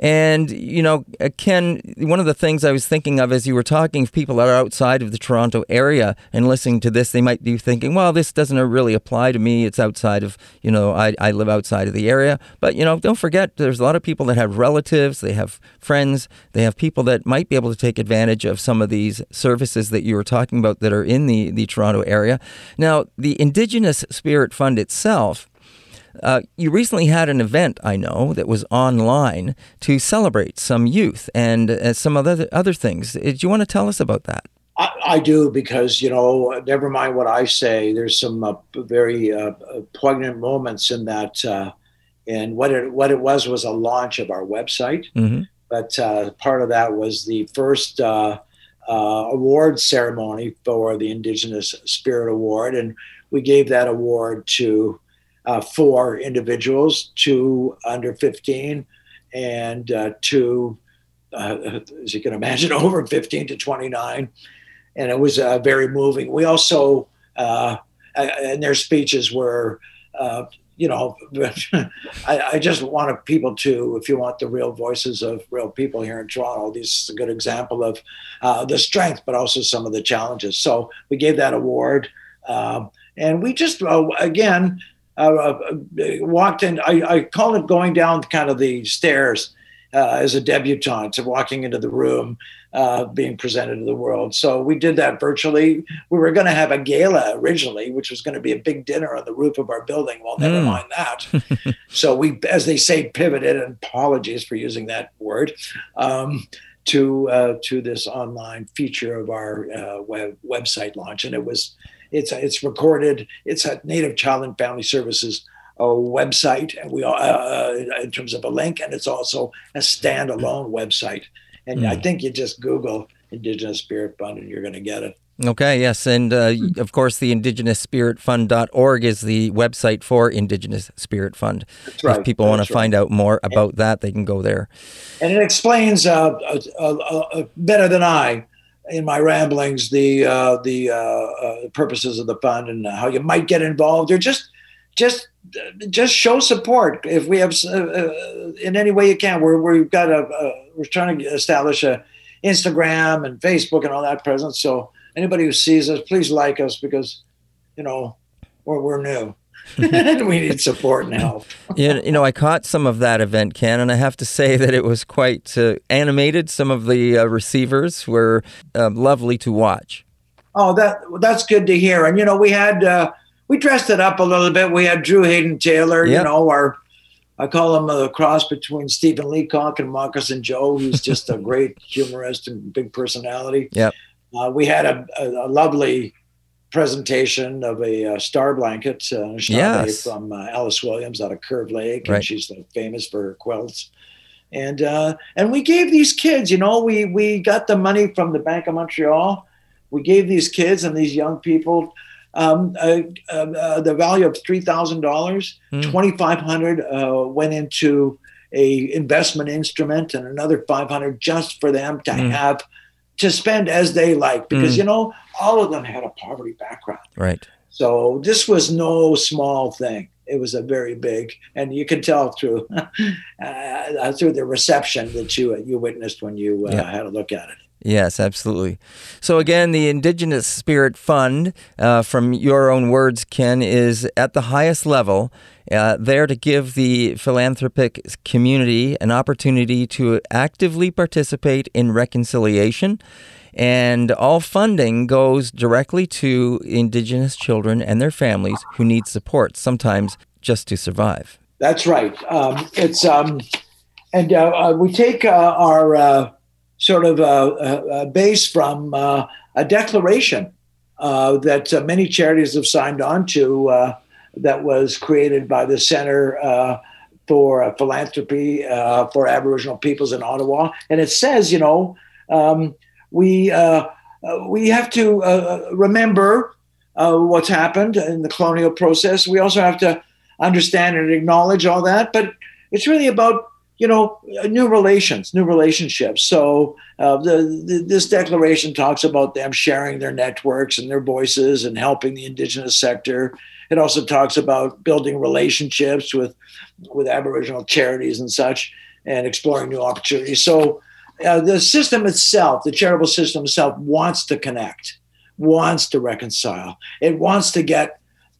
And, you know, uh, Kenn, one of the things I was thinking of as you were talking, if people that are outside of the Toronto area and listening to this, they might be thinking, well, this doesn't really apply to me. It's outside of, you know, I, I live outside of the area. But, you know, don't forget, there's a lot of people that have relatives, they have friends, they have people that might be able to take advantage of some of these services that you were talking about that are in the, the Toronto area. Now, the Indigenous Spirit Fund itself, uh, you recently had an event, I know, that was online to celebrate some youth and uh, some other other things. Uh, do you want to tell us about that? I, I do because you know, never mind what I say. There's some uh, very uh, poignant moments in that, and what it what it was was a launch of our website. Mm-hmm. But part of that was the first. award ceremony for the Indigenous Spirit Award, and we gave that award to uh, four individuals, two under 15 and uh, two, uh, as you can imagine, over 15 to 29. And it was uh, very moving. We also, uh, and their speeches were uh, you know, I, I, just wanted people to, if you want the real voices of real people here in Toronto, this is a good example of uh, the strength, but also some of the challenges. So we gave that award. Um, and we just, uh, again, uh, uh walked in, I, I call it going down kind of the stairs uh, as a debutante, walking into the room uh, being presented to the world. So we did that virtually. We were going to have a gala originally, which was going to be a big dinner on the roof of our building. Well, never mm. mind that. so we, as they say, pivoted. And apologies for using that word. Um, to uh, to this online feature of our uh, web website launch, and it was it's it's recorded. It's at Native Child and Family Services a website, and we uh, uh, in terms of a link, and it's also a standalone website. And mm. I hmm. think you just Google Indigenous Spirit Fund and you're going to get it. Okay, yes. And uh, of course, the indigenouspiritfund.org is the website for Indigenous Spirit Fund. That's right. If people want to right. find out more about and, that, they can go there. And it explains uh, uh, uh, better than I in my ramblings the uh, the uh, purposes of the fund and how you might get involved. Or just just just show support if we have uh, uh, in any way you can. We're we've got a, a, we're trying to establish a Instagram and Facebook and all that presence. So anybody who sees us, please like us because you know we're we're new. we need support and help. you, you know, I caught some of that event, Kenn, and I have to say that it was quite uh, animated. Some of the uh, receivers were uh, lovely to watch. Oh, that that's good to hear. And you know, we had uh, we dressed it up a little bit. We had Drew Hayden Taylor, yep. you know, our I call him a cross between Stephen Leacock and Moccasin Joe, He's just a great humorist and big personality. Yep. Uh, we had a, a, a, lovely presentation of a, uh, star blanket uh, yes. from uh, Alice Williams out of Curve Lake, right. and she's famous for her quilts. And uh, and we gave these kids, you know, we we got the money from the Bank of Montreal. We gave these kids and these young people um, uh, uh, the value of three thousand dollars. Mm. Twenty five hundred uh, went into a investment instrument, and another five hundred just for them to mm. have to spend as they like, because mm. you know all of them had a poverty background. Right. So this was no small thing. It was a very big, and you can tell through uh, through the reception that you you witnessed when you uh, yeah. had a look at it. Yes, absolutely. So, again, the Indigenous Spirit Fund, uh, from your own words, Kenn, is at the highest level, uh, there to give the philanthropic community an opportunity to actively participate in reconciliation. And all funding goes directly to Indigenous children and their families who need support, sometimes just to survive. That's right. Um, it's um, and uh, uh we take uh, our uh, sort of a, a base from uh, a declaration uh, that uh, many charities have signed on to uh, that was created by the Center uh, for uh, Philanthropy uh, for Aboriginal Peoples in Ottawa. And it says, you know, um, we, uh, we have to remember what's happened in the colonial process. We also have to understand and acknowledge all that. But it's really about you know, new relations, new relationships. So uh, the, the, this declaration talks about them sharing their networks and their voices and helping the indigenous sector. It also talks about building relationships with with Aboriginal charities and such, and exploring new opportunities. So uh, the system itself, the charitable system itself, wants to connect, wants to reconcile. It wants to get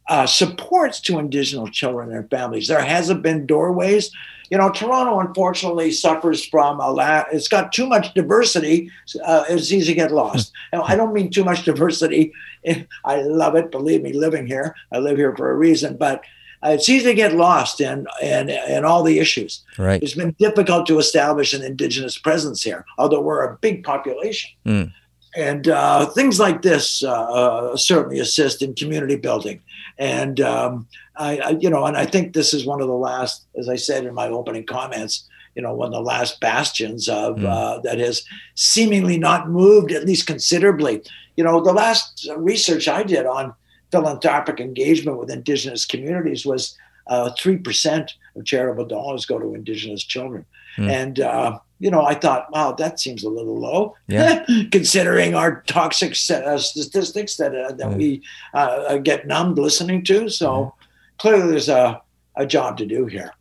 uh, supports to Indigenous children and their families. There hasn't been doorways you know, Toronto unfortunately suffers from a lot. It's got too much diversity. Uh, it's easy to get lost. and I don't mean too much diversity. I love it. Believe me, living here, I live here for a reason. But uh, it's easy to get lost in, in in all the issues. Right. It's been difficult to establish an indigenous presence here, although we're a big population. Mm. And uh, things like this uh, uh, certainly assist in community building. And um, I, I, you know, and I think this is one of the last, as I said in my opening comments, you know, one of the last bastions of mm. uh, that has seemingly not moved, at least considerably. You know, the last research I did on philanthropic engagement with indigenous communities was uh, three uh, percent of charitable dollars go to indigenous children, mm. and uh, you know, I thought, wow, that seems a little low, yeah. considering our toxic uh, statistics that uh, that mm. we uh, get numbed listening to. So, clearly there's a, a job to do here.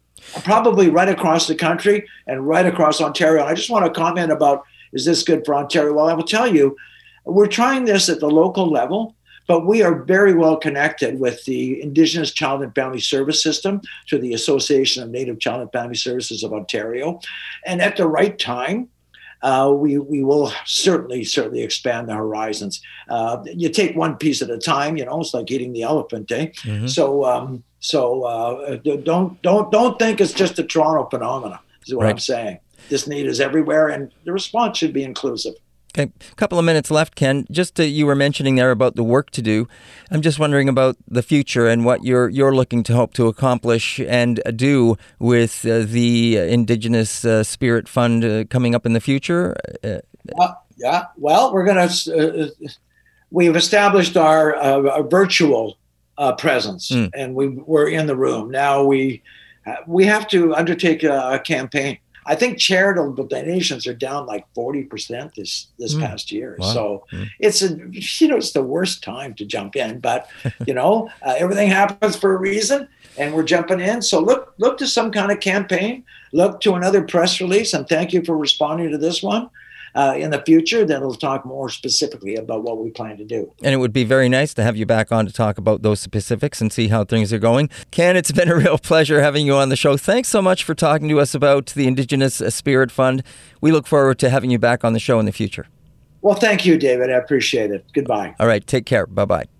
Probably right across the country and right across Ontario. And I just want to comment about is this good for Ontario? Well, I will tell you, we're trying this at the local level, but we are very well connected with the Indigenous Child and Family Service System through the Association of Native Child and Family Services of Ontario. And at the right time, uh, we we will certainly certainly expand the horizons. Uh, you take one piece at a time. You know, it's like eating the elephant, eh? Mm-hmm. So um, so uh, don't don't don't think it's just a Toronto phenomenon, Is what right. I'm saying. This need is everywhere, and the response should be inclusive. Okay, a couple of minutes left, Kenn. Just to, you were mentioning there about the work to do. I'm just wondering about the future and what you're you're looking to hope to accomplish and do with uh, the Indigenous uh, Spirit Fund uh, coming up in the future. Uh, yeah, well, we're going to. Uh, we've established our, uh, our virtual presence, mm. and we we're in the room now. We we have to undertake a, a campaign I think charitable donations are down like 40% this this mm. past year. Wow. So mm. it's a you know it's the worst time to jump in, but you know uh, everything happens for a reason, and we're jumping in. So look look to some kind of campaign. Look to another press release, and thank you for responding to this one uh, in the future, then we'll talk more specifically about what we plan to do. And it would be very nice to have you back on to talk about those specifics and see how things are going. Kenn, it's been a real pleasure having you on the show. Thanks so much for talking to us about the Indigenous Spirit Fund. We look forward to having you back on the show in the future. Well, thank you, David. I appreciate it. Goodbye. All right. Take care. Bye bye.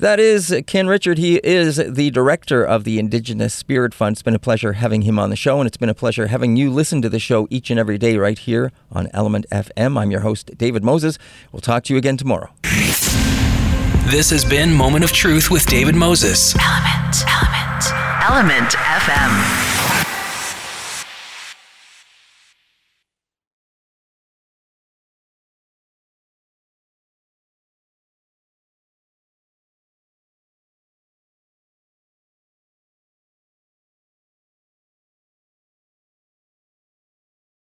That is Kenn Richard. He is the director of the Indigenous Spirit Fund. It's been a pleasure having him on the show, and it's been a pleasure having you listen to the show each and every day right here on Element FM. I'm your host, David Moses. We'll talk to you again tomorrow. This has been Moment of Truth with David Moses. Element, Element, Element FM.